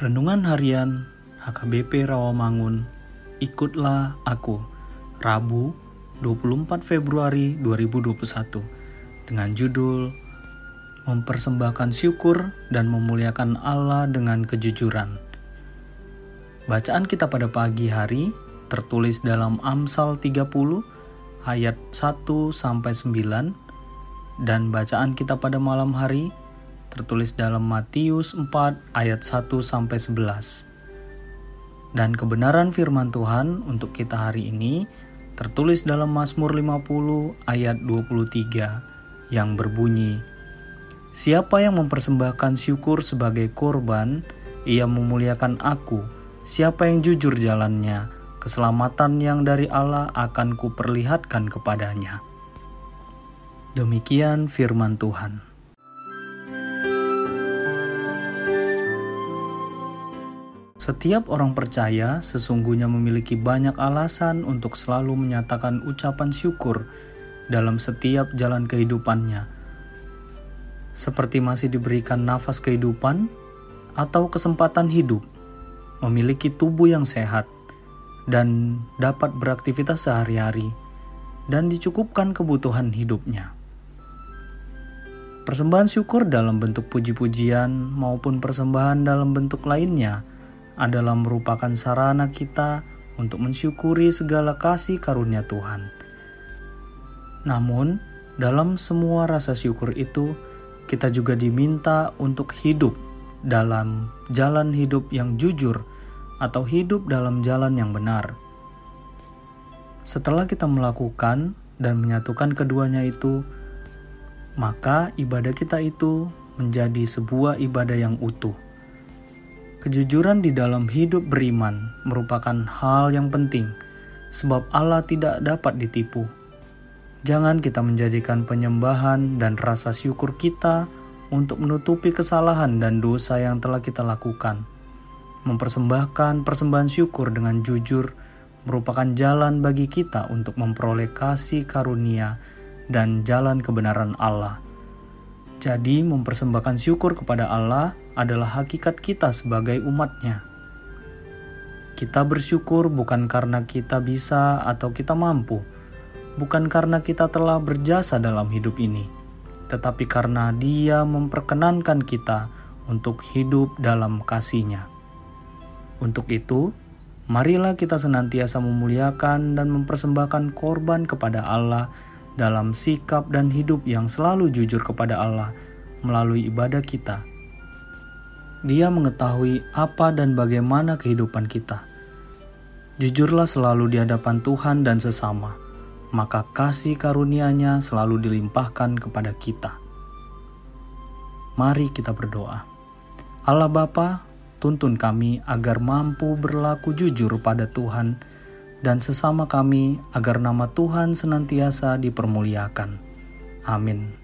Renungan Harian HKBP Rawamangun Ikutlah Aku Rabu 24 Februari 2021 dengan judul Mempersembahkan syukur dan memuliakan Allah dengan kejujuran. Bacaan kita pada pagi hari tertulis dalam Amsal 30 ayat 1 sampai 9 dan bacaan kita pada malam hari tertulis dalam Matius 4 ayat 1 sampai 11. Dan kebenaran firman Tuhan untuk kita hari ini tertulis dalam Mazmur 50 ayat 23 yang berbunyi Siapa yang mempersembahkan syukur sebagai korban, ia memuliakan aku. Siapa yang jujur jalannya, keselamatan yang dari Allah akan kuperlihatkan kepadanya. Demikian firman Tuhan. Setiap orang percaya sesungguhnya memiliki banyak alasan untuk selalu menyatakan ucapan syukur dalam setiap jalan kehidupannya, seperti masih diberikan nafas kehidupan atau kesempatan hidup, memiliki tubuh yang sehat, dan dapat beraktivitas sehari-hari, dan dicukupkan kebutuhan hidupnya. Persembahan syukur dalam bentuk puji-pujian maupun persembahan dalam bentuk lainnya adalah merupakan sarana kita untuk mensyukuri segala kasih karunia Tuhan. Namun, dalam semua rasa syukur itu, kita juga diminta untuk hidup dalam jalan hidup yang jujur atau hidup dalam jalan yang benar. Setelah kita melakukan dan menyatukan keduanya itu, maka ibadah kita itu menjadi sebuah ibadah yang utuh Kejujuran di dalam hidup beriman merupakan hal yang penting, sebab Allah tidak dapat ditipu. Jangan kita menjadikan penyembahan dan rasa syukur kita untuk menutupi kesalahan dan dosa yang telah kita lakukan. Mempersembahkan persembahan syukur dengan jujur merupakan jalan bagi kita untuk memperoleh kasih karunia dan jalan kebenaran Allah. Jadi, mempersembahkan syukur kepada Allah adalah hakikat kita sebagai umatnya. Kita bersyukur bukan karena kita bisa atau kita mampu, bukan karena kita telah berjasa dalam hidup ini, tetapi karena Dia memperkenankan kita untuk hidup dalam kasih-Nya. Untuk itu, marilah kita senantiasa memuliakan dan mempersembahkan korban kepada Allah dalam sikap dan hidup yang selalu jujur kepada Allah melalui ibadah kita dia mengetahui apa dan bagaimana kehidupan kita. Jujurlah selalu di hadapan Tuhan dan sesama, maka kasih karunia-Nya selalu dilimpahkan kepada kita. Mari kita berdoa. Allah Bapa, tuntun kami agar mampu berlaku jujur pada Tuhan dan sesama kami agar nama Tuhan senantiasa dipermuliakan. Amin.